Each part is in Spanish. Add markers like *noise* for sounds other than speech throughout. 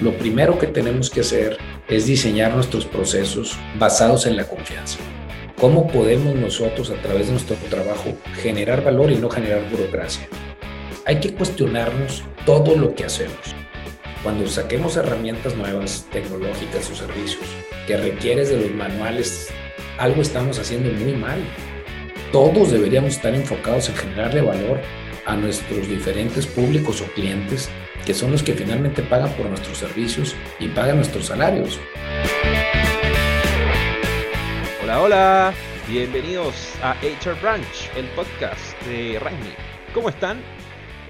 Lo primero que tenemos que hacer es diseñar nuestros procesos basados en la confianza. ¿Cómo podemos nosotros a través de nuestro trabajo generar valor y no generar burocracia? Hay que cuestionarnos todo lo que hacemos. Cuando saquemos herramientas nuevas, tecnológicas o servicios que requieres de los manuales, algo estamos haciendo muy mal. Todos deberíamos estar enfocados en generarle valor a nuestros diferentes públicos o clientes, que son los que finalmente pagan por nuestros servicios y pagan nuestros salarios. Hola, hola, bienvenidos a HR Branch, el podcast de Raimi. ¿Cómo están?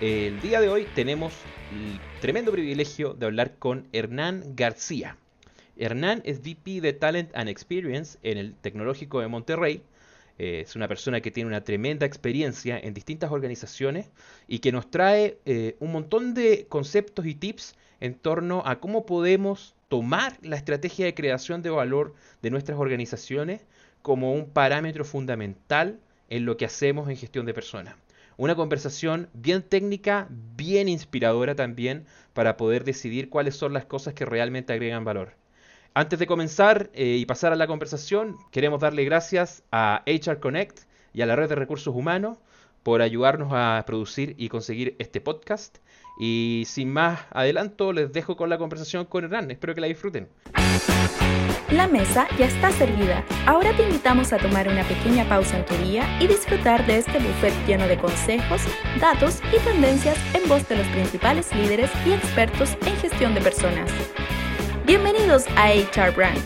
El día de hoy tenemos el tremendo privilegio de hablar con Hernán García. Hernán es VP de Talent and Experience en el Tecnológico de Monterrey eh, es una persona que tiene una tremenda experiencia en distintas organizaciones y que nos trae eh, un montón de conceptos y tips en torno a cómo podemos tomar la estrategia de creación de valor de nuestras organizaciones como un parámetro fundamental en lo que hacemos en gestión de personas. Una conversación bien técnica, bien inspiradora también para poder decidir cuáles son las cosas que realmente agregan valor. Antes de comenzar eh, y pasar a la conversación, queremos darle gracias a HR Connect y a la red de recursos humanos por ayudarnos a producir y conseguir este podcast. Y sin más adelanto, les dejo con la conversación con Hernán. Espero que la disfruten. La mesa ya está servida. Ahora te invitamos a tomar una pequeña pausa en tu día y disfrutar de este buffet lleno de consejos, datos y tendencias en voz de los principales líderes y expertos en gestión de personas. Bienvenidos a HR Branch.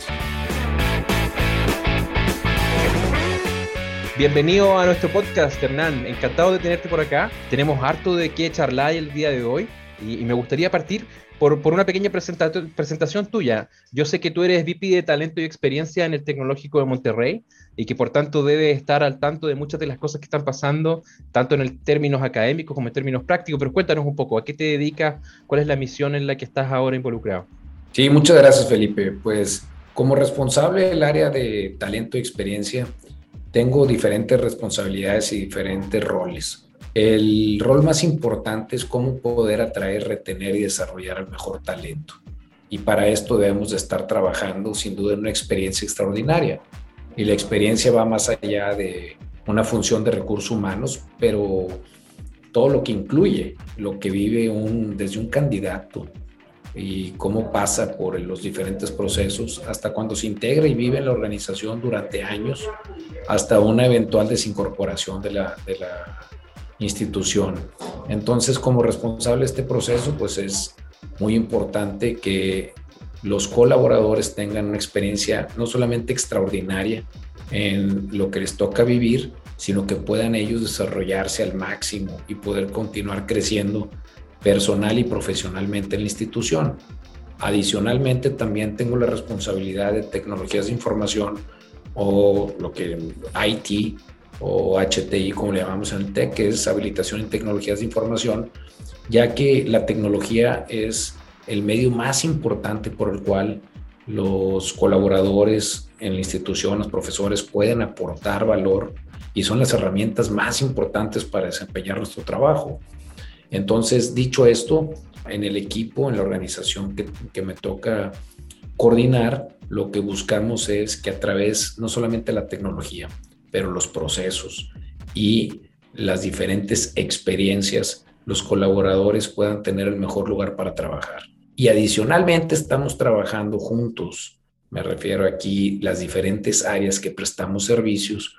Bienvenido a nuestro podcast, Hernán. Encantado de tenerte por acá. Tenemos harto de qué charlar el día de hoy y, me gustaría partir por, una pequeña presentación tuya. Yo sé que tú eres VP de Talento y Experiencia en el Tecnológico de Monterrey y que por tanto debes estar al tanto de muchas de las cosas que están pasando, tanto en términos académicos como en términos prácticos, pero cuéntanos un poco, ¿a qué te dedicas? ¿Cuál es la misión en la que estás ahora involucrado? Sí, muchas gracias Felipe. Pues como responsable del área de talento y experiencia, tengo diferentes responsabilidades y diferentes roles. El rol más importante es cómo poder atraer, retener y desarrollar el mejor talento. Y para esto debemos de estar trabajando sin duda en una experiencia extraordinaria. Y la experiencia va más allá de una función de recursos humanos, pero todo lo que incluye, lo que vive un, desde un candidato, y cómo pasa por los diferentes procesos hasta cuando se integra y vive en la organización durante años, hasta una eventual desincorporación de la, de la institución. Entonces, como responsable de este proceso, pues es muy importante que los colaboradores tengan una experiencia no solamente extraordinaria en lo que les toca vivir, sino que puedan ellos desarrollarse al máximo y poder continuar creciendo personal y profesionalmente en la institución. Adicionalmente, también tengo la responsabilidad de tecnologías de información o lo que IT o HTI, como le llamamos en el TEC, que es habilitación en tecnologías de información, ya que la tecnología es el medio más importante por el cual los colaboradores en la institución, los profesores pueden aportar valor y son las herramientas más importantes para desempeñar nuestro trabajo. Entonces, dicho esto, en el equipo, en la organización que, me toca coordinar, lo que buscamos es que a través no solamente la tecnología, pero los procesos y las diferentes experiencias, los colaboradores puedan tener el mejor lugar para trabajar. Y adicionalmente estamos trabajando juntos, me refiero aquí las diferentes áreas que prestamos servicios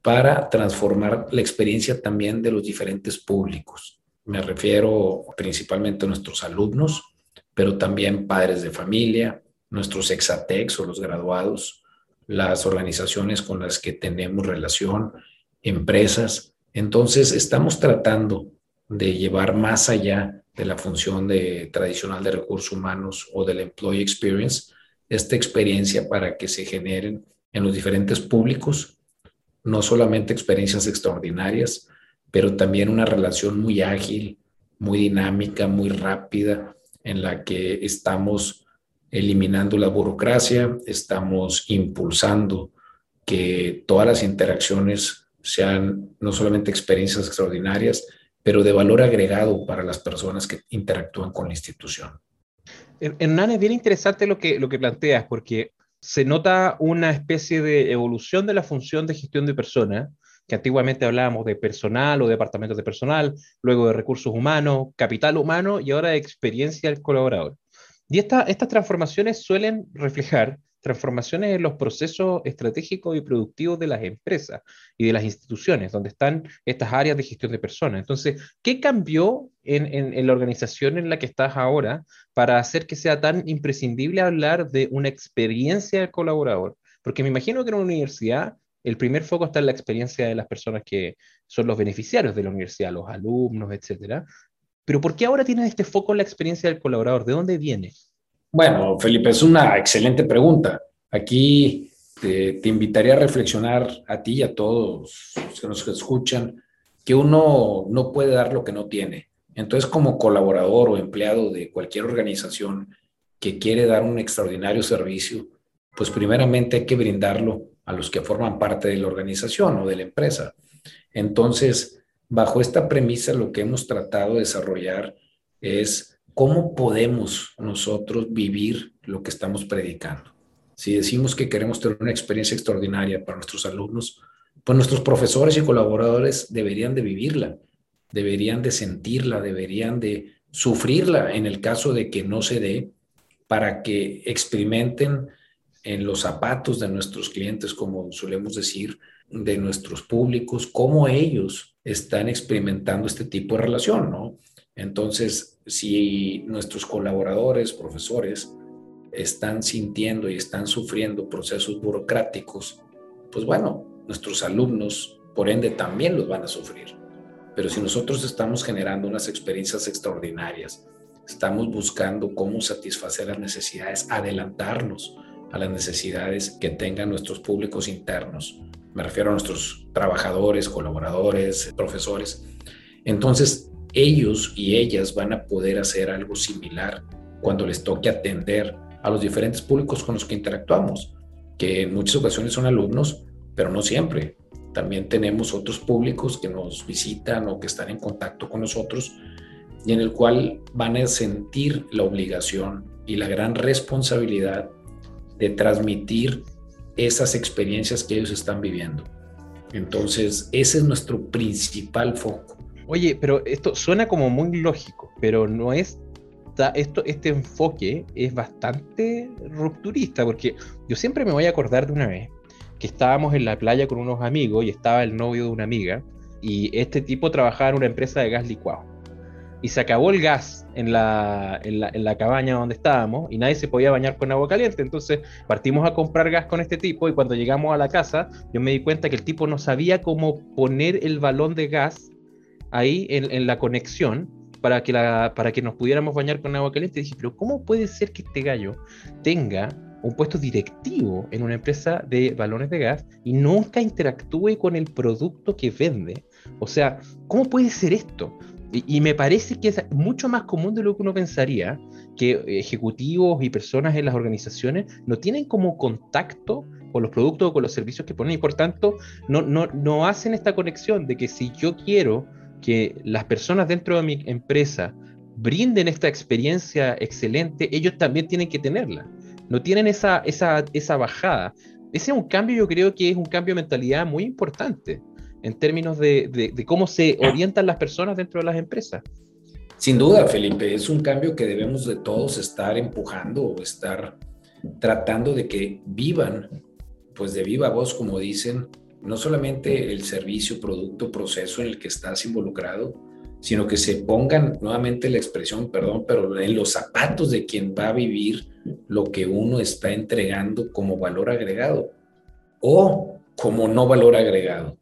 para transformar la experiencia también de los diferentes públicos. Me refiero principalmente a nuestros alumnos, pero también padres de familia, nuestros exatex o los graduados, las organizaciones con las que tenemos relación, empresas. Entonces, estamos tratando de llevar más allá de la función de, tradicional de recursos humanos o del employee experience, esta experiencia para que se generen en los diferentes públicos, no solamente experiencias extraordinarias, pero también una relación muy ágil, muy dinámica, muy rápida, en la que estamos eliminando la burocracia, estamos impulsando que todas las interacciones sean no solamente experiencias extraordinarias, pero de valor agregado para las personas que interactúan con la institución. Hernán, es bien interesante lo que, lo que planteas, porque se nota una especie de evolución de la función de gestión de personas, que antiguamente hablábamos de personal o departamentos de personal, luego de recursos humanos, capital humano y ahora de experiencia del colaborador. Y estas transformaciones suelen reflejar transformaciones en los procesos estratégicos y productivos de las empresas y de las instituciones, donde están estas áreas de gestión de personas. Entonces, ¿qué cambió en, en, la organización en la que estás ahora para hacer que sea tan imprescindible hablar de una experiencia del colaborador? Porque me imagino que en una universidad el primer foco está en la experiencia de las personas que son los beneficiarios de la universidad, los alumnos, etcétera. Pero ¿por qué ahora tienes este foco en la experiencia del colaborador? ¿De dónde viene? Bueno, Felipe, es una excelente pregunta. Aquí te, invitaría a reflexionar a ti y a todos los que nos escuchan que uno no puede dar lo que no tiene. Entonces, como colaborador o empleado de cualquier organización que quiere dar un extraordinario servicio, pues primeramente hay que brindarlo a los que forman parte de la organización o de la empresa. Entonces, bajo esta premisa, lo que hemos tratado de desarrollar es cómo podemos nosotros vivir lo que estamos predicando. Si decimos que queremos tener una experiencia extraordinaria para nuestros alumnos, pues nuestros profesores y colaboradores deberían de vivirla, deberían de sentirla, deberían de sufrirla en el caso de que no se dé, para que experimenten en los zapatos de nuestros clientes, como solemos decir, de nuestros públicos, cómo ellos están experimentando este tipo de relación, ¿no? Entonces, si nuestros colaboradores, profesores, están sintiendo y están sufriendo procesos burocráticos, pues bueno, nuestros alumnos, por ende, también los van a sufrir. Pero si nosotros estamos generando unas experiencias extraordinarias, estamos buscando cómo satisfacer las necesidades, adelantarnos a las necesidades que tengan nuestros públicos internos. Me refiero a nuestros trabajadores, colaboradores, profesores. Entonces, ellos y ellas van a poder hacer algo similar cuando les toque atender a los diferentes públicos con los que interactuamos, que en muchas ocasiones son alumnos, pero no siempre. También tenemos otros públicos que nos visitan o que están en contacto con nosotros y en el cual van a sentir la obligación y la gran responsabilidad de transmitir esas experiencias que ellos están viviendo. Entonces, ese es nuestro principal foco. Oye, pero esto suena como muy lógico, pero no es esto, este enfoque es bastante rupturista, porque yo siempre me voy a acordar de una vez que estábamos en la playa con unos amigos y estaba el novio de una amiga, y este tipo trabajaba en una empresa de gas licuado. Y se acabó el gas en la, en la, en la cabaña donde estábamos y nadie se podía bañar con agua caliente. Entonces partimos a comprar gas con este tipo y cuando llegamos a la casa yo me di cuenta que el tipo no sabía cómo poner el balón de gas ahí en, en la conexión para que, la, para que nos pudiéramos bañar con agua caliente. Y dije, pero ¿cómo puede ser que este gallo tenga un puesto directivo en una empresa de balones de gas y nunca interactúe con el producto que vende? O sea, ¿cómo puede ser esto? Y, me parece que es mucho más común de lo que uno pensaría, que ejecutivos y personas en las organizaciones no tienen como contacto con los productos o con los servicios que ponen y por tanto no, no, no hacen esta conexión de que si yo quiero que las personas dentro de mi empresa brinden esta experiencia excelente, ellos también tienen que tenerla. No tienen esa, esa, esa bajada. Ese es un cambio, yo creo que es un cambio de mentalidad muy importante en términos de, de, cómo se orientan las personas dentro de las empresas. Sin duda, Felipe, es un cambio que debemos de todos estar empujando o estar tratando de que vivan, pues de viva voz, como dicen, no solamente el servicio, producto, proceso en el que estás involucrado, sino que se pongan nuevamente la expresión, perdón, pero en los zapatos de quien va a vivir lo que uno está entregando como valor agregado o como no valor agregado.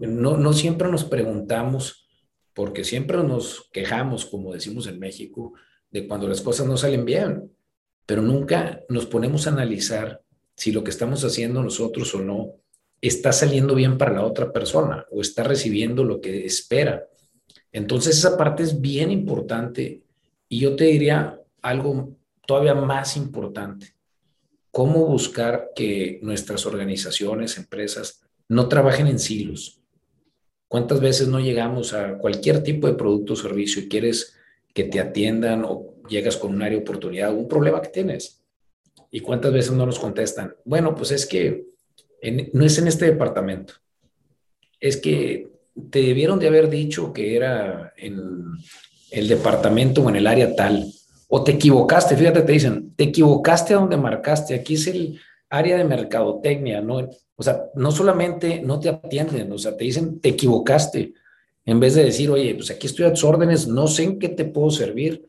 No, no siempre nos preguntamos, porque siempre nos quejamos, como decimos en México, de cuando las cosas no salen bien, pero nunca nos ponemos a analizar si lo que estamos haciendo nosotros o no está saliendo bien para la otra persona o está recibiendo lo que espera. Entonces esa parte es bien importante y yo te diría algo todavía más importante. ¿Cómo buscar que nuestras organizaciones, empresas, no trabajen en silos? ¿Cuántas veces no llegamos a cualquier tipo de producto o servicio y quieres que te atiendan o llegas con un área de oportunidad, un problema que tienes? ¿Y cuántas veces no nos contestan? Bueno, pues es que no es en este departamento. Es que te debieron de haber dicho que era en el departamento o en el área tal. O te equivocaste, fíjate, te dicen, te equivocaste a donde marcaste. Aquí es el área de mercadotecnia, ¿no? O sea, no solamente no te atienden, o sea, te dicen, te equivocaste. En vez de decir, oye, pues aquí estoy a tus órdenes, no sé en qué te puedo servir,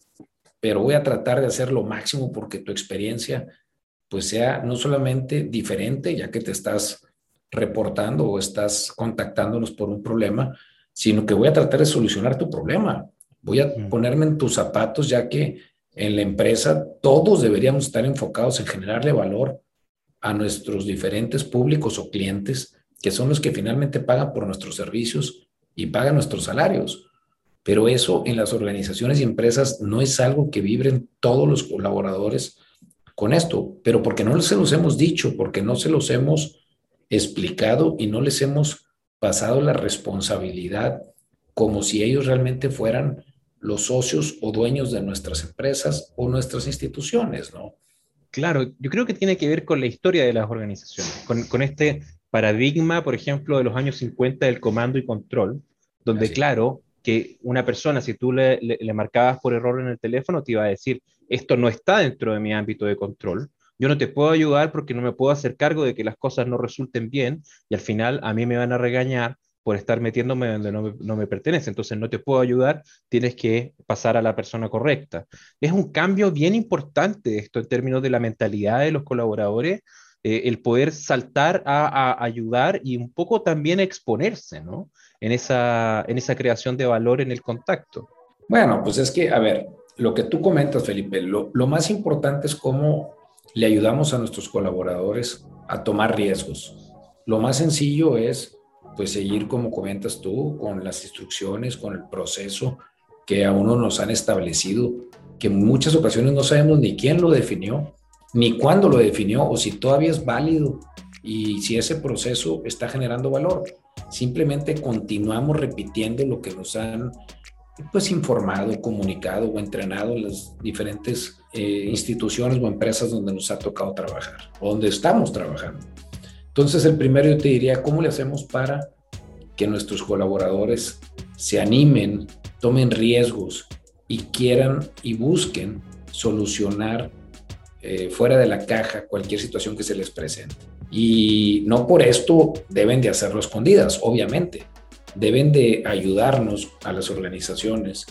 pero voy a tratar de hacer lo máximo porque tu experiencia pues sea no solamente diferente, ya que te estás reportando o estás contactándonos por un problema, sino que voy a tratar de solucionar tu problema. Voy a ponerme en tus zapatos, ya que en la empresa todos deberíamos estar enfocados en generarle valor a nuestros diferentes públicos o clientes, que son los que finalmente pagan por nuestros servicios y pagan nuestros salarios. Pero eso en las organizaciones y empresas no es algo que vibren todos los colaboradores con esto, pero porque no se los hemos dicho, porque no se los hemos explicado y no les hemos pasado la responsabilidad como si ellos realmente fueran los socios o dueños de nuestras empresas o nuestras instituciones, ¿no? Claro, yo creo que tiene que ver con la historia de las organizaciones, con, este paradigma, por ejemplo, de los años 50 del comando y control, donde, claro, que una persona, si tú le, le, marcabas por error en el teléfono, te iba a decir, esto no está dentro de mi ámbito de control, yo no te puedo ayudar porque no me puedo hacer cargo de que las cosas no resulten bien y al final a mí me van a regañar por estar metiéndome donde no me, no me, pertenece. Entonces no te puedo ayudar, tienes que pasar a la persona correcta. Es un cambio bien importante esto en términos de la mentalidad de los colaboradores, eh, el poder saltar a, a, ayudar y un poco también exponerse, ¿no? en esa, en esa creación de valor en el contacto? Bueno, pues es que, a ver, lo que tú comentas, Felipe, lo, lo más importante es cómo le ayudamos a nuestros colaboradores a tomar riesgos. Lo más sencillo es, pues, seguir, como comentas tú, con las instrucciones, con el proceso que a uno nos han establecido, que en muchas ocasiones no sabemos ni quién lo definió, ni cuándo lo definió, o si todavía es válido y si ese proceso está generando valor. Simplemente continuamos repitiendo lo que nos han pues informado, comunicado o entrenado en las diferentes eh, instituciones o empresas donde nos ha tocado trabajar donde estamos trabajando. Entonces, el primero yo te diría, ¿cómo le hacemos para que nuestros colaboradores se animen, tomen riesgos y quieran y busquen solucionar eh, fuera de la caja cualquier situación que se les presente? Y no por esto deben de hacerlo escondidas, obviamente. Deben de ayudarnos a las organizaciones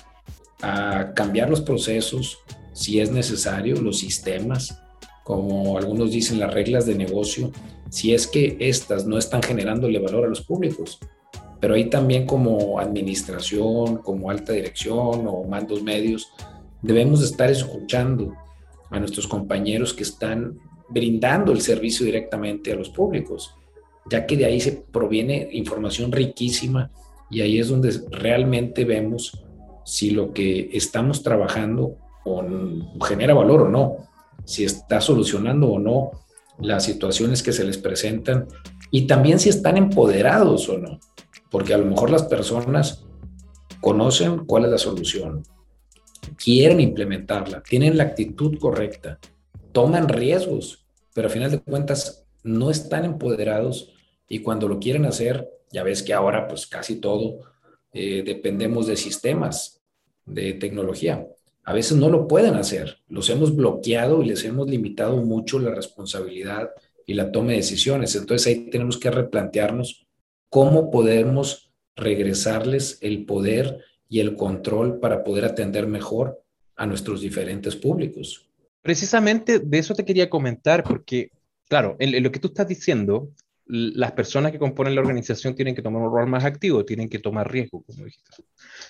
a cambiar los procesos, si es necesario, los sistemas, como algunos dicen, las reglas de negocio, si es que estas no están generándole valor a los públicos. Pero ahí también como administración, como alta dirección o mandos medios, debemos estar escuchando a nuestros compañeros que están brindando el servicio directamente a los públicos, ya que de ahí se proviene información riquísima y ahí es donde realmente vemos si lo que estamos trabajando genera valor o no, si está solucionando o no las situaciones que se les presentan y también si están empoderados o no, porque a lo mejor las personas conocen cuál es la solución, quieren implementarla, tienen la actitud correcta, toman riesgos, pero a final de cuentas no están empoderados y cuando lo quieren hacer, ya ves que ahora pues casi todo eh, dependemos de sistemas, de tecnología. A veces no lo pueden hacer, los hemos bloqueado y les hemos limitado mucho la responsabilidad y la toma de decisiones. Entonces ahí tenemos que replantearnos cómo podemos regresarles el poder y el control para poder atender mejor a nuestros diferentes públicos. Precisamente de eso te quería comentar, porque, claro, en, lo que tú estás diciendo, las personas que componen la organización tienen que tomar un rol más activo, tienen que tomar riesgo, como dijiste.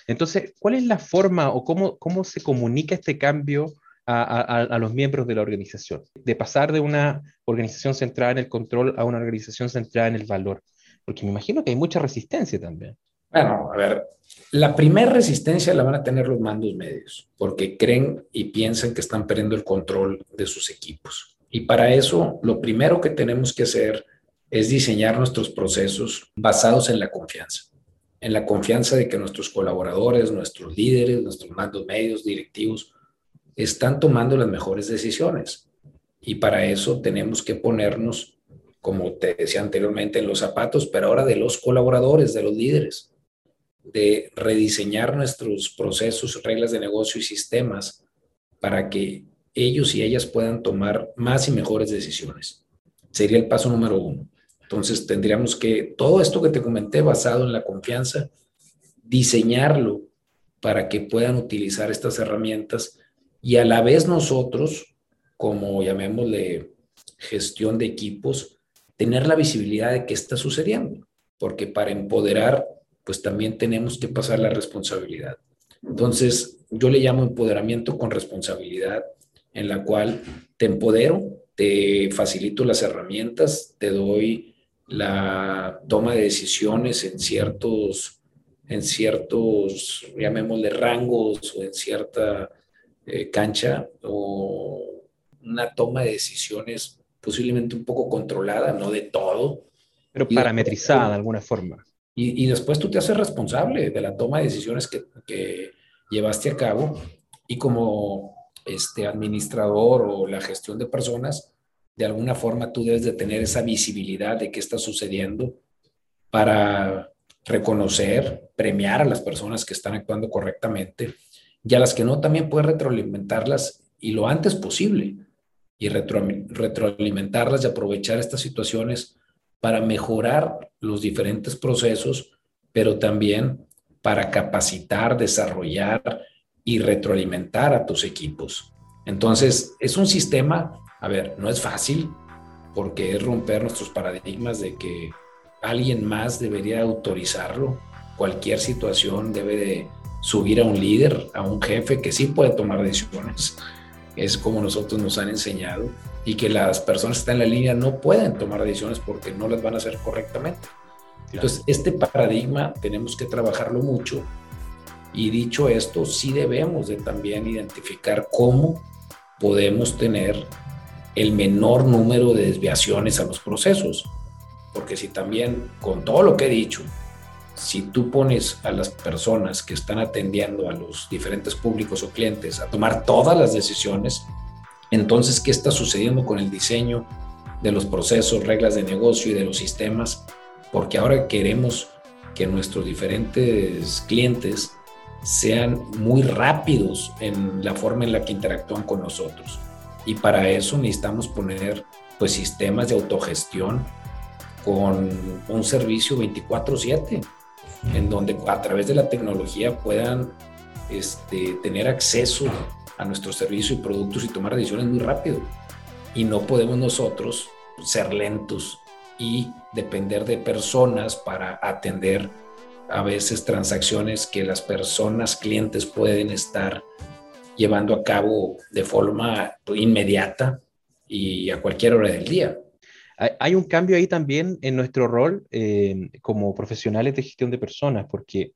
Entonces, ¿cuál es la forma o cómo, cómo se comunica este cambio a, a, los miembros de la organización? De pasar de una organización centrada en el control a una organización centrada en el valor. Porque me imagino que hay mucha resistencia también. Bueno, a ver, la primera resistencia la van a tener los mandos medios, porque creen y piensan que están perdiendo el control de sus equipos. Y para eso, lo primero que tenemos que hacer es diseñar nuestros procesos basados en la confianza. en la confianza de que nuestros colaboradores, nuestros líderes, nuestros mandos medios, directivos, están tomando las mejores decisiones. Y para eso tenemos que ponernos, como te decía anteriormente, en los zapatos, pero ahora de los colaboradores, de los líderes, de rediseñar nuestros procesos, reglas de negocio y sistemas para que ellos y ellas puedan tomar más y mejores decisiones. Sería el paso número uno. Entonces tendríamos que, todo esto que te comenté basado en la confianza, diseñarlo para que puedan utilizar estas herramientas y a la vez nosotros, como llamémosle gestión de equipos, tener la visibilidad de qué está sucediendo, porque para empoderar, pues también tenemos que pasar la responsabilidad. Entonces, yo le llamo empoderamiento con responsabilidad, en la cual te empodero, te facilito las herramientas, te doy la toma de decisiones en ciertos, en ciertos, llamémosle rangos o en cierta eh, cancha o una toma de decisiones posiblemente un poco controlada, no de todo. Pero parametrizada de alguna forma. Y, y, después tú te haces responsable de la toma de decisiones que, que llevaste a cabo y como este administrador o la gestión de personas, de alguna forma tú debes de tener esa visibilidad de qué está sucediendo para reconocer, premiar a las personas que están actuando correctamente y a las que no también puedes retroalimentarlas y lo antes posible y retroalimentarlas y aprovechar estas situaciones para mejorar los diferentes procesos, pero también para capacitar, desarrollar y retroalimentar a tus equipos. Entonces, es un sistema, a ver, no es fácil porque es romper nuestros paradigmas de que alguien más debería autorizarlo. Cualquier situación debe de subir a un líder, a un jefe que sí puede tomar decisiones. Es como nosotros nos han enseñado y que las personas que están en la línea no pueden tomar decisiones porque no las van a hacer correctamente. Entonces, este paradigma tenemos que trabajarlo mucho y dicho esto, sí debemos de también identificar cómo podemos tener el menor número de desviaciones a los procesos. Porque si también, con todo lo que he dicho, si tú pones a las personas que están atendiendo a los diferentes públicos o clientes a tomar todas las decisiones, entonces, ¿qué está sucediendo con el diseño de los procesos, reglas de negocio y de los sistemas? Porque ahora queremos que nuestros diferentes clientes sean muy rápidos en la forma en la que interactúan con nosotros. Y para eso necesitamos poner pues sistemas de autogestión con un servicio 24/7 en donde a través de la tecnología puedan este, tener acceso a nuestro servicio y productos y tomar decisiones muy rápido. Y no podemos nosotros ser lentos y depender de personas para atender a veces transacciones que las personas clientes pueden estar llevando a cabo de forma inmediata y a cualquier hora del día. Hay un cambio ahí también en nuestro rol eh, como profesionales de gestión de personas, porque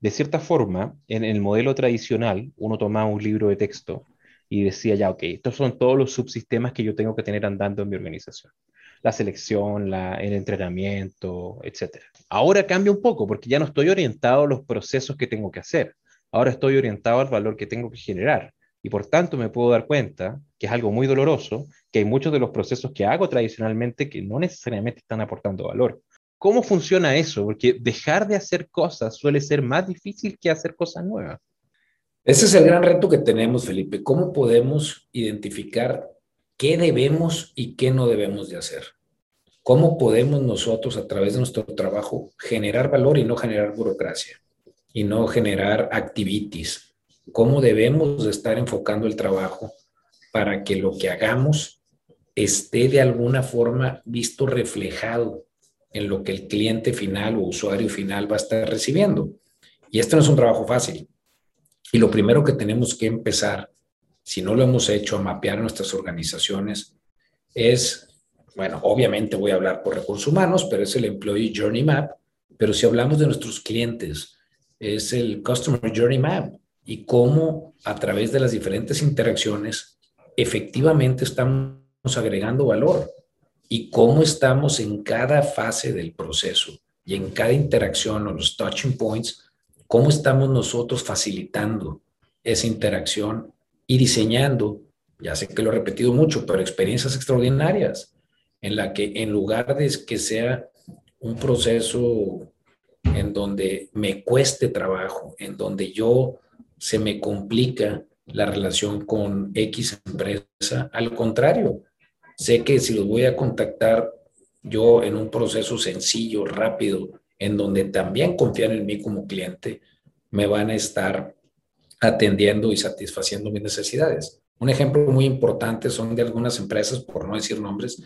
de cierta forma, en el modelo tradicional, uno tomaba un libro de texto y decía, ya, ok, estos son todos los subsistemas que yo tengo que tener andando en mi organización. La selección, el entrenamiento, etc. Ahora cambia un poco porque ya no estoy orientado a los procesos que tengo que hacer. Ahora estoy orientado al valor que tengo que generar. Y por tanto me puedo dar cuenta, que es algo muy doloroso, que hay muchos de los procesos que hago tradicionalmente que no necesariamente están aportando valor. ¿Cómo funciona eso? Porque dejar de hacer cosas suele ser más difícil que hacer cosas nuevas. Ese es el gran reto que tenemos, Felipe. ¿Cómo podemos identificar qué debemos y qué no debemos de hacer? ¿Cómo podemos nosotros, a través de nuestro trabajo, generar valor y no generar burocracia? Y no generar activities, cómo debemos de estar enfocando el trabajo para que lo que hagamos esté de alguna forma visto reflejado en lo que el cliente final o usuario final va a estar recibiendo. Y esto no es un trabajo fácil. Y lo primero que tenemos que empezar, si no lo hemos hecho, a mapear nuestras organizaciones, es, bueno, obviamente voy a hablar por recursos humanos, pero es el Employee Journey Map. Pero si hablamos de nuestros clientes, es el Customer Journey Map y cómo a través de las diferentes interacciones efectivamente estamos agregando valor y cómo estamos en cada fase del proceso. y en cada interacción o los touching points, cómo estamos nosotros facilitando esa interacción y diseñando, ya sé que lo he repetido mucho, pero experiencias extraordinarias en la que en lugar de que sea un proceso en donde me cueste trabajo, en donde yo se me complica la relación con X empresa, al contrario, sé que si los voy a contactar yo en un proceso sencillo, rápido, en donde también confían en mí como cliente, me van a estar atendiendo y satisfaciendo mis necesidades. Un ejemplo muy importante son de algunas empresas, por no decir nombres,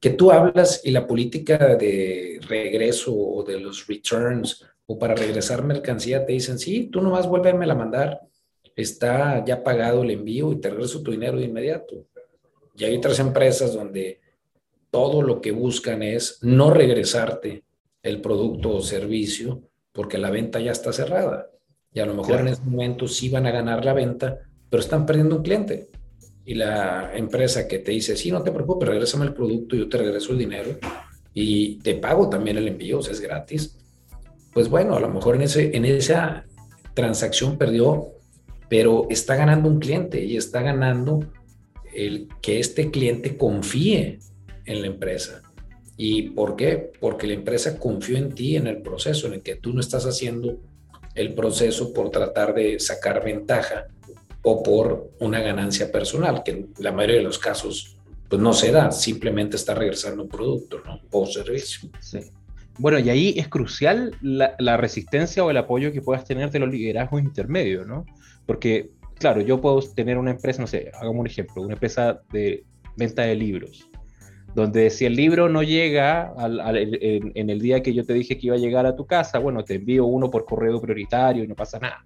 que tú hablas y la política de regreso o de los returns o para regresar mercancía te dicen, sí, tú nomás vuélveme a mandar, está ya pagado el envío y te regreso tu dinero de inmediato. Y hay otras empresas donde todo lo que buscan es no regresarte el producto o servicio porque la venta ya está cerrada. Y a lo mejor en ese momento sí van a ganar la venta, pero están perdiendo un cliente y la empresa que te dice, sí, no te preocupes, regrésame el producto, yo te regreso el dinero y te pago también el envío, o sea, es gratis. Pues bueno, a lo mejor en, ese, en esa transacción perdió, pero está ganando un cliente y está ganando el que este cliente confíe en la empresa. ¿Y por qué? Porque la empresa confió en ti en el proceso, en el que tú no estás haciendo el proceso por tratar de sacar ventaja o por una ganancia personal, que en la mayoría de los casos pues no se da, simplemente está regresando un producto ¿no? o servicio. Sí. Bueno, y ahí es crucial la, la, resistencia o el apoyo que puedas tener de los liderazgos intermedios, ¿no? Porque, claro, yo puedo tener una empresa, no sé, hagamos un ejemplo, una empresa de venta de libros, donde si el libro no llega en, el día que yo te dije que iba a llegar a tu casa, bueno, te envío uno por correo prioritario y no pasa nada.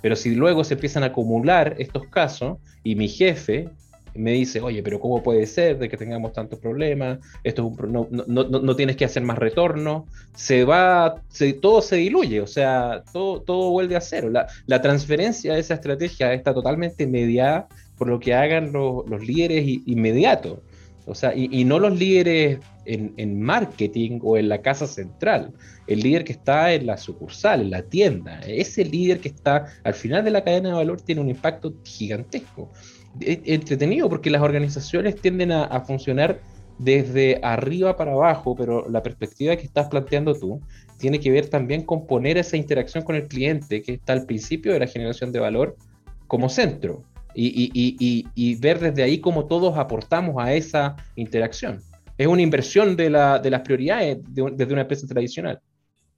Pero si luego se empiezan a acumular estos casos y mi jefe me dice, oye, pero ¿cómo puede ser de que tengamos tantos problemas? Esto no, no, tienes que hacer más retorno. Se va, todo se diluye, o sea, todo, todo vuelve a cero. La, la transferencia de esa estrategia está totalmente mediada por lo que hagan los, los líderes inmediatos. O sea, y, no los líderes en, marketing o en la casa central, el líder que está en la sucursal, en la tienda, ese líder que está al final de la cadena de valor tiene un impacto gigantesco. Es entretenido porque las organizaciones tienden a, a funcionar desde arriba para abajo, pero la perspectiva que estás planteando tú tiene que ver también con poner esa interacción con el cliente que está al principio de la generación de valor como centro y, ver desde ahí cómo todos aportamos a esa interacción. Es una inversión de, las prioridades desde una empresa tradicional.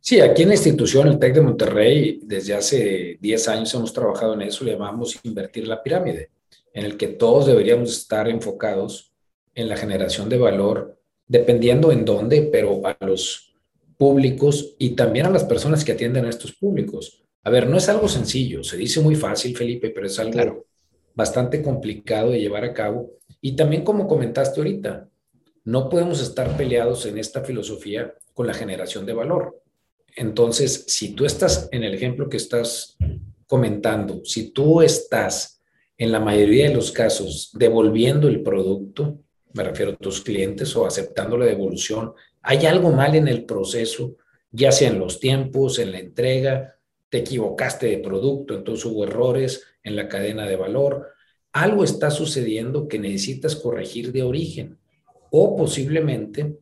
Sí, aquí en la institución, el TEC de Monterrey, desde hace 10 años hemos trabajado en eso, le llamamos invertir la pirámide, en el que todos deberíamos estar enfocados en la generación de valor, dependiendo en dónde, pero a los públicos y también a las personas que atienden a estos públicos. A ver, no es algo sencillo, se dice muy fácil, Felipe, pero es algo bastante complicado de llevar a cabo. Y también como comentaste ahorita, no podemos estar peleados en esta filosofía con la generación de valor. Entonces, si tú estás en el ejemplo que estás comentando, si tú estás en la mayoría de los casos devolviendo el producto, me refiero a tus clientes o aceptando la devolución, hay algo mal en el proceso, ya sea en los tiempos, en la entrega, te equivocaste de producto, entonces hubo errores, en la cadena de valor. Algo está sucediendo que necesitas corregir de origen o posiblemente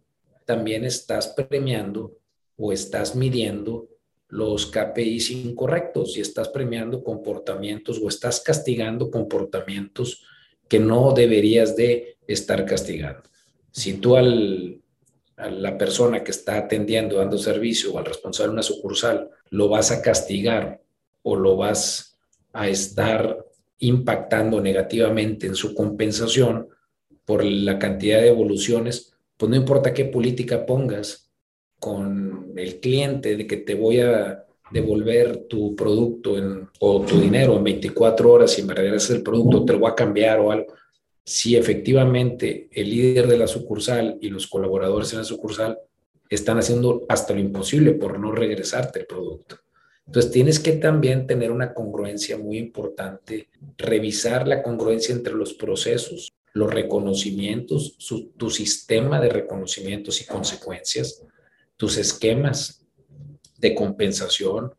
también estás premiando o estás midiendo los KPIs incorrectos y estás premiando comportamientos o estás castigando comportamientos que no deberías de estar castigando. Si tú al, a la persona que está atendiendo, dando servicio o al responsable de una sucursal, lo vas a castigar o lo vas a estar impactando negativamente en su compensación por la cantidad de evoluciones, pues no importa qué política pongas con el cliente de que te voy a devolver tu producto o tu dinero en 24 horas y me regresas el producto, te lo voy a cambiar o algo. Si efectivamente el líder de la sucursal y los colaboradores en la sucursal están haciendo hasta lo imposible por no regresarte el producto. Entonces tienes que también tener una congruencia muy importante, revisar la congruencia entre los procesos, los reconocimientos, tu sistema de reconocimientos y consecuencias. tus esquemas de compensación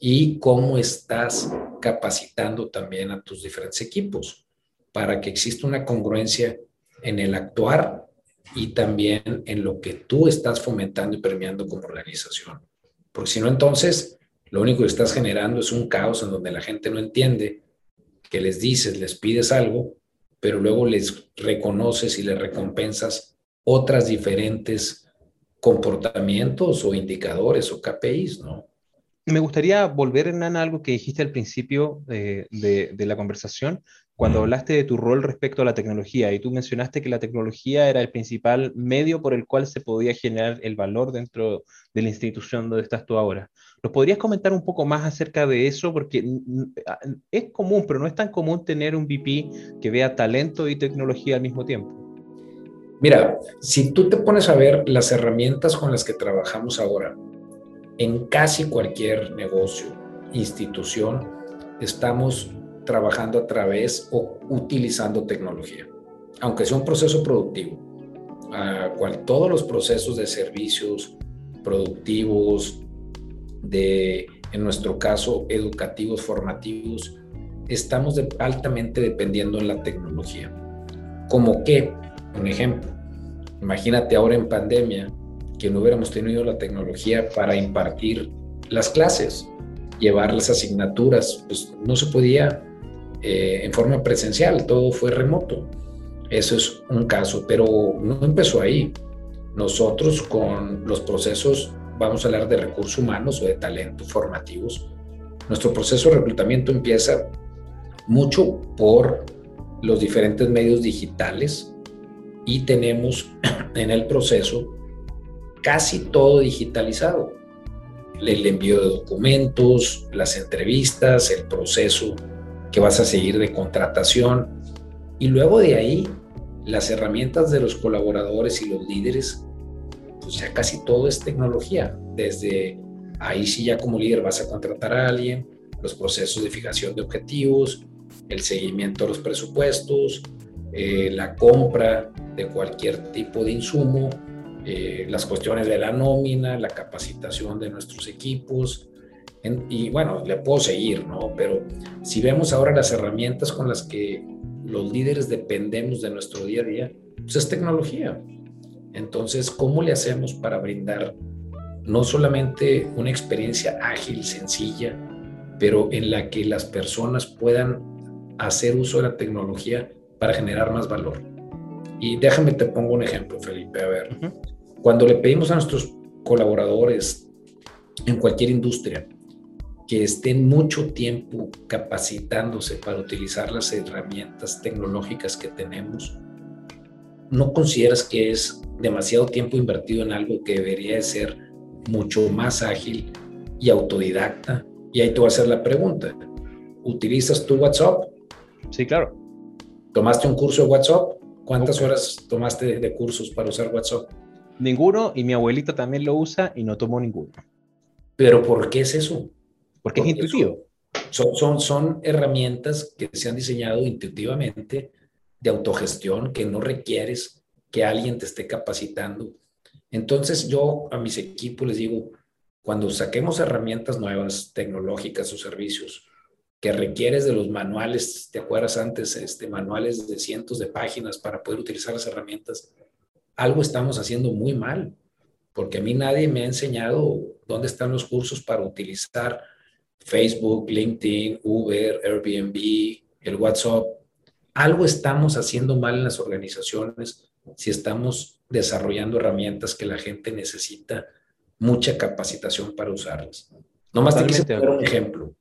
y cómo estás capacitando también a tus diferentes equipos para que exista una congruencia en el actuar y también en lo que tú estás fomentando y premiando como organización. Porque si no, entonces lo único que estás generando es un caos en donde la gente no entiende que les dices, les pides algo, pero luego les reconoces y les recompensas otras diferentes comportamientos o indicadores o KPIs, ¿no? Me gustaría volver, Hernán, a algo que dijiste al principio de, de la conversación, cuando hablaste de tu rol respecto a la tecnología y tú mencionaste que la tecnología era el principal medio por el cual se podía generar el valor dentro de la institución donde estás tú ahora. ¿Nos podrías comentar un poco más acerca de eso? Porque es común, pero no es tan común tener un VP que vea talento y tecnología al mismo tiempo. Mira, si tú te pones a ver las herramientas con las que trabajamos ahora, en casi cualquier negocio, institución, estamos trabajando a través o utilizando tecnología, aunque sea un proceso productivo, cual todos los procesos de servicios productivos, de, en nuestro caso, educativos, formativos, estamos altamente dependiendo en la tecnología. Como que, un ejemplo, imagínate ahora en pandemia que no hubiéramos tenido la tecnología para impartir las clases, llevar las asignaturas, pues no se podía eh, en forma presencial, todo fue remoto. Eso es un caso, pero no empezó ahí. Nosotros con los procesos, vamos a hablar de recursos humanos o de talentos formativos, nuestro proceso de reclutamiento empieza mucho por los diferentes medios digitales y tenemos *clears throat* en el proceso casi todo digitalizado. El envío de documentos, las entrevistas, el proceso que vas a seguir de contratación. Y luego de ahí, las herramientas de los colaboradores y los líderes, pues ya casi todo es tecnología. Desde ahí sí ya como líder vas a contratar a alguien, los procesos de fijación de objetivos, el seguimiento de los presupuestos, eh, la compra de cualquier tipo de insumo, eh, las cuestiones de la nómina, la capacitación de nuestros equipos, y bueno, le puedo seguir, ¿no? Pero si vemos ahora las herramientas con las que los líderes dependemos de nuestro día a día, pues es tecnología. Entonces, ¿cómo le hacemos para brindar no solamente una experiencia ágil, sencilla, pero en la que las personas puedan hacer uso de la tecnología para generar más valor? Y déjame te pongo un ejemplo, Felipe. A ver, cuando le pedimos a nuestros colaboradores en cualquier industria que estén mucho tiempo capacitándose para utilizar las herramientas tecnológicas que tenemos, ¿no consideras que es demasiado tiempo invertido en algo que debería de ser mucho más ágil y autodidacta? Y ahí te voy a hacer la pregunta. ¿Utilizas tu WhatsApp? Sí, claro. ¿Tomaste un curso de WhatsApp? ¿Cuántas horas tomaste de cursos para usar WhatsApp? Ninguno, y mi abuelita también lo usa y no tomó ninguno. ¿Pero por qué es eso? Porque, es intuitivo. Son, son, son herramientas que se han diseñado intuitivamente de autogestión que no requieres que alguien te esté capacitando. Entonces yo a mis equipos les digo, cuando saquemos herramientas nuevas, tecnológicas o servicios, que requieres de los manuales, ¿te acuerdas antes? Este, manuales de cientos de páginas para poder utilizar las herramientas. Algo estamos haciendo muy mal, porque a mí nadie me ha enseñado dónde están los cursos para utilizar Facebook, LinkedIn, Uber, Airbnb, el WhatsApp. Algo estamos haciendo mal en las organizaciones si estamos desarrollando herramientas que la gente necesita mucha capacitación para usarlas. No más te un ejemplo.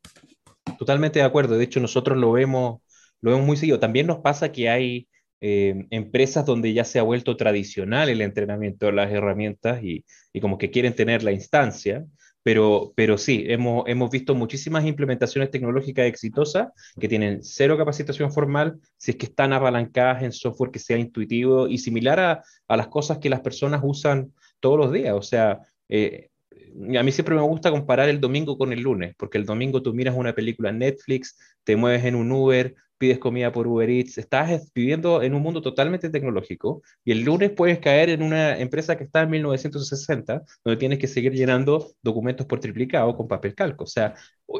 Totalmente de acuerdo. De hecho, nosotros lo vemos, lo vemos muy seguido. También nos pasa que hay eh, empresas donde ya se ha vuelto tradicional el entrenamiento de las herramientas y, y como que quieren tener la instancia pero, pero sí, hemos, hemos visto muchísimas implementaciones tecnológicas exitosas que tienen cero capacitación formal, si es que están apalancadas en software que sea intuitivo y similar a, a las cosas que las personas usan todos los días. O sea, eh, a mí siempre me gusta comparar el domingo con el lunes, porque el domingo tú miras una película en Netflix, te mueves en un Uber, pides comida por Uber Eats, estás viviendo en un mundo totalmente tecnológico y el lunes puedes caer en una empresa que está en 1960, donde tienes que seguir llenando documentos por triplicado con papel calco. O sea,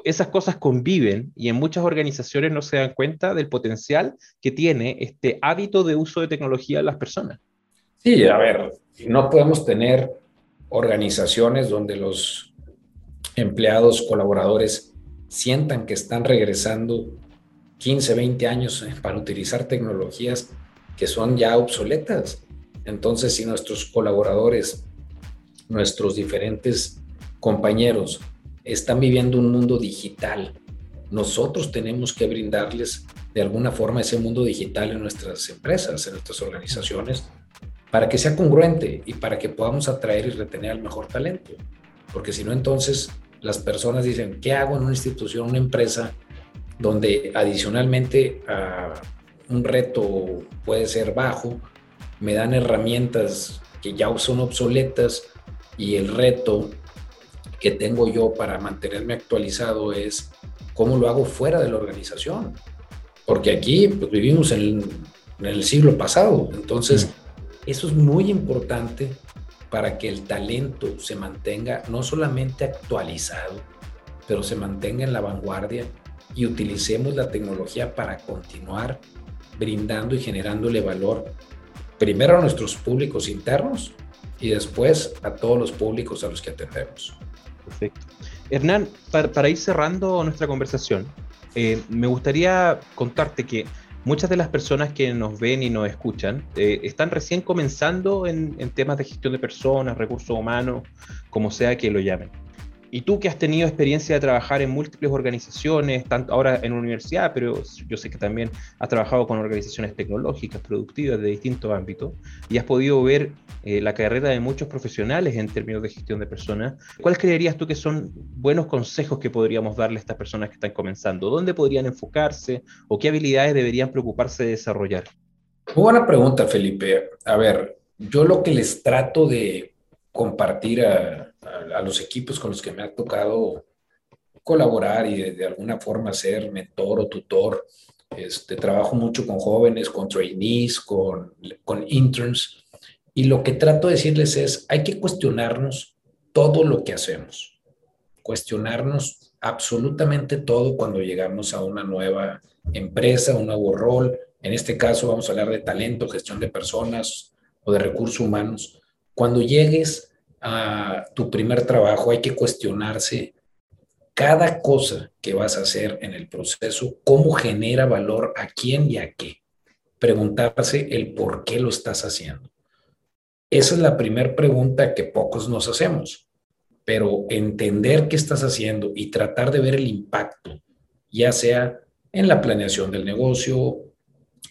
esas cosas conviven y en muchas organizaciones no se dan cuenta del potencial que tiene este hábito de uso de tecnología en las personas. Sí, a ver, no podemos tener organizaciones donde los empleados, colaboradores, sientan que están regresando 15, 20 años eh, para utilizar tecnologías que son ya obsoletas. Entonces, si nuestros colaboradores, nuestros diferentes compañeros están viviendo un mundo digital, nosotros tenemos que brindarles de alguna forma ese mundo digital en nuestras empresas, en nuestras organizaciones, para que sea congruente y para que podamos atraer y retener al mejor talento. Porque si no, entonces las personas dicen, ¿qué hago en una institución, una empresa donde adicionalmente a un reto puede ser bajo, me dan herramientas que ya son obsoletas y el reto que tengo yo para mantenerme actualizado es cómo lo hago fuera de la organización. Porque aquí pues, vivimos en, en, el siglo pasado. Entonces, mm. eso es muy importante para que el talento se mantenga no solamente actualizado, pero se mantenga en la vanguardia y utilicemos la tecnología para continuar brindando y generándole valor primero a nuestros públicos internos y después a todos los públicos a los que atendemos. Perfecto. Hernán, para, ir cerrando nuestra conversación, eh, me gustaría contarte que muchas de las personas que nos ven y nos escuchan eh, están recién comenzando en, en, temas de gestión de personas, recursos humanos, como sea que lo llamen. Y tú que has tenido experiencia de trabajar en múltiples organizaciones, tanto ahora en universidad, pero yo sé que también has trabajado con organizaciones tecnológicas, productivas de distintos ámbitos, y has podido ver eh, la carrera de muchos profesionales en términos de gestión de personas, ¿cuáles creerías tú que son buenos consejos que podríamos darle a estas personas que están comenzando? ¿Dónde podrían enfocarse o qué habilidades deberían preocuparse de desarrollar? Buena pregunta, Felipe. A ver, yo lo que les trato de compartir a, a, los equipos con los que me ha tocado colaborar y de, alguna forma ser mentor o tutor. Este, trabajo mucho con jóvenes, con trainees, con, con interns. Y lo que trato de decirles es, hay que cuestionarnos todo lo que hacemos. Cuestionarnos absolutamente todo cuando llegamos a una nueva empresa, un nuevo rol. En este caso vamos a hablar de talento, gestión de personas o de recursos humanos. Cuando llegues a tu primer trabajo, hay que cuestionarse cada cosa que vas a hacer en el proceso, cómo genera valor a quién y a qué. Preguntarse el por qué lo estás haciendo. Esa es la primera pregunta que pocos nos hacemos, pero entender qué estás haciendo y tratar de ver el impacto, ya sea en la planeación del negocio,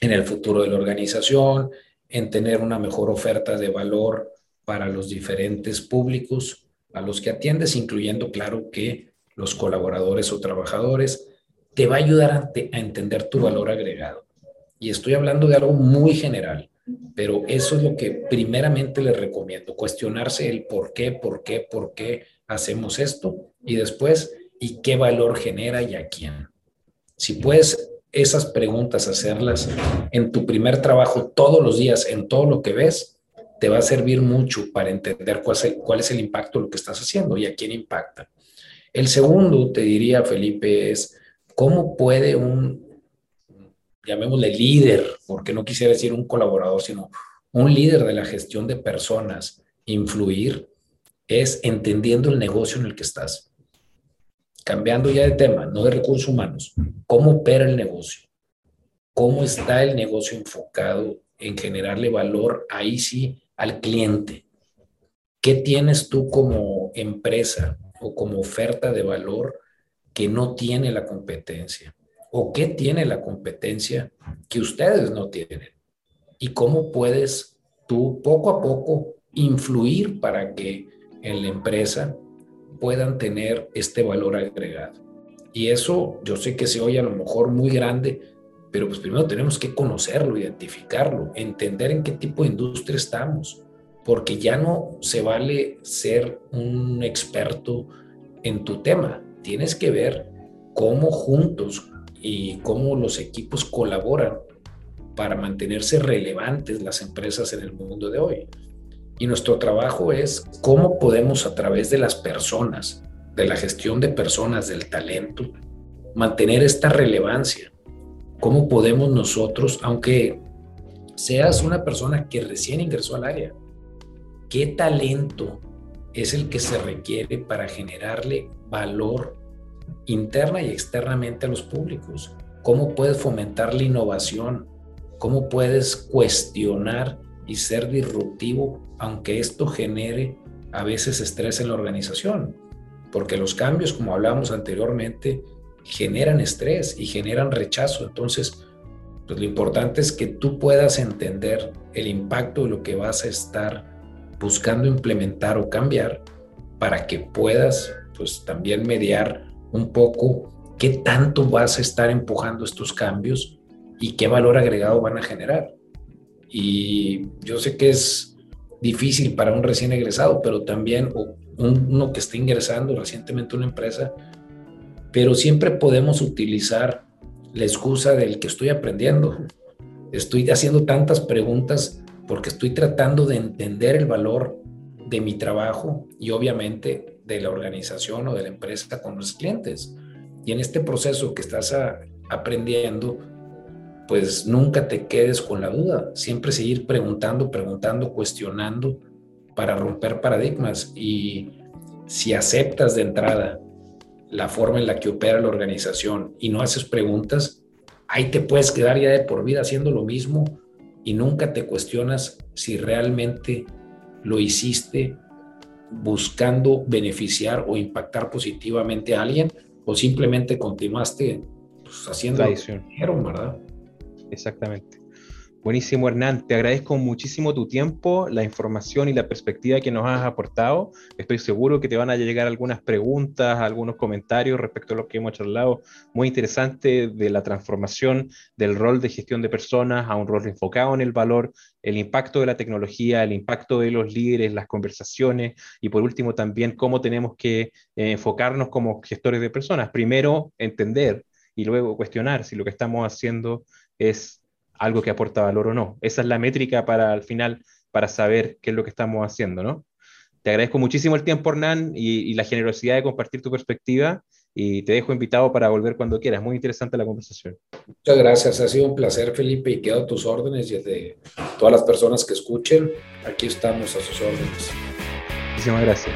en el futuro de la organización, en tener una mejor oferta de valor para los diferentes públicos a los que atiendes, incluyendo, claro, que los colaboradores o trabajadores, te va a ayudar a, entender tu valor agregado. Y estoy hablando de algo muy general, pero eso es lo que primeramente les recomiendo, cuestionarse el por qué, por qué, por qué hacemos esto y después, ¿y qué valor genera y a quién? Si puedes esas preguntas hacerlas en tu primer trabajo todos los días, en todo lo que ves, te va a servir mucho para entender cuál es, el, cuál es el impacto de lo que estás haciendo y a quién impacta. El segundo, te diría, Felipe, es cómo puede un, llamémosle líder, porque no quisiera decir un colaborador, sino un líder de la gestión de personas, influir, es entendiendo el negocio en el que estás. Cambiando ya de tema, no de recursos humanos, cómo opera el negocio, cómo está el negocio enfocado en generarle valor, ahí sí, al cliente. ¿Qué tienes tú como empresa o como oferta de valor que no tiene la competencia? ¿O qué tiene la competencia que ustedes no tienen? ¿Y cómo puedes tú poco a poco influir para que en la empresa puedan tener este valor agregado? Y eso yo sé que se oye a lo mejor muy grande, pero pues primero tenemos que conocerlo, identificarlo, entender en qué tipo de industria estamos, porque ya no se vale ser un experto en tu tema. Tienes que ver cómo juntos y cómo los equipos colaboran para mantenerse relevantes las empresas en el mundo de hoy. Y nuestro trabajo es cómo podemos a través de las personas, de la gestión de personas, del talento, mantener esta relevancia. ¿Cómo podemos nosotros, aunque seas una persona que recién ingresó al área, qué talento es el que se requiere para generarle valor interna y externamente a los públicos? ¿Cómo puedes fomentar la innovación? ¿Cómo puedes cuestionar y ser disruptivo, aunque esto genere a veces estrés en la organización? Porque los cambios, como hablábamos anteriormente, generan estrés y generan rechazo. Entonces, pues lo importante es que tú puedas entender el impacto de lo que vas a estar buscando implementar o cambiar para que puedas pues también mediar un poco qué tanto vas a estar empujando estos cambios y qué valor agregado van a generar. Y yo sé que es difícil para un recién egresado, pero también uno que está ingresando recientemente a una empresa, pero siempre podemos utilizar la excusa del que estoy aprendiendo. Estoy haciendo tantas preguntas porque estoy tratando de entender el valor de mi trabajo y obviamente de la organización o de la empresa con los clientes. Y en este proceso que estás aprendiendo, pues nunca te quedes con la duda, siempre seguir preguntando, preguntando, cuestionando para romper paradigmas. Y si aceptas de entrada la forma en la que opera la organización y no haces preguntas, ahí te puedes quedar ya de por vida haciendo lo mismo y nunca te cuestionas si realmente lo hiciste buscando beneficiar o impactar positivamente a alguien o simplemente continuaste pues, haciendo lo que ¿verdad? Exactamente. Buenísimo, Hernán. Te agradezco muchísimo tu tiempo, la información y la perspectiva que nos has aportado. Estoy seguro que te van a llegar algunas preguntas, algunos comentarios respecto a lo que hemos charlado. Muy interesante de la transformación del rol de gestión de personas a un rol enfocado en el valor, el impacto de la tecnología, el impacto de los líderes, las conversaciones y por último también cómo tenemos que eh, enfocarnos como gestores de personas. Primero, entender y luego cuestionar si lo que estamos haciendo es algo que aporta valor o no. Esa es la métrica para al final, para saber qué es lo que estamos haciendo, ¿no? Te agradezco muchísimo el tiempo, Hernán, y, la generosidad de compartir tu perspectiva y te dejo invitado para volver cuando quieras. Muy interesante la conversación. Muchas gracias, ha sido un placer, Felipe, y quedo a tus órdenes y de todas las personas que escuchen. Aquí estamos a sus órdenes. Muchísimas gracias.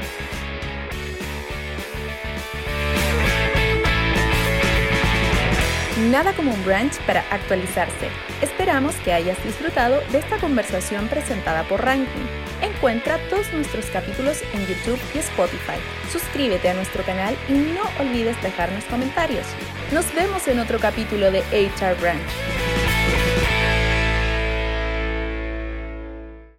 Nada como un brunch para actualizarse. Esperamos que hayas disfrutado de esta conversación presentada por Ranking. Encuentra todos nuestros capítulos en YouTube y Spotify. Suscríbete a nuestro canal y no olvides dejarnos comentarios. Nos vemos en otro capítulo de HR Branch.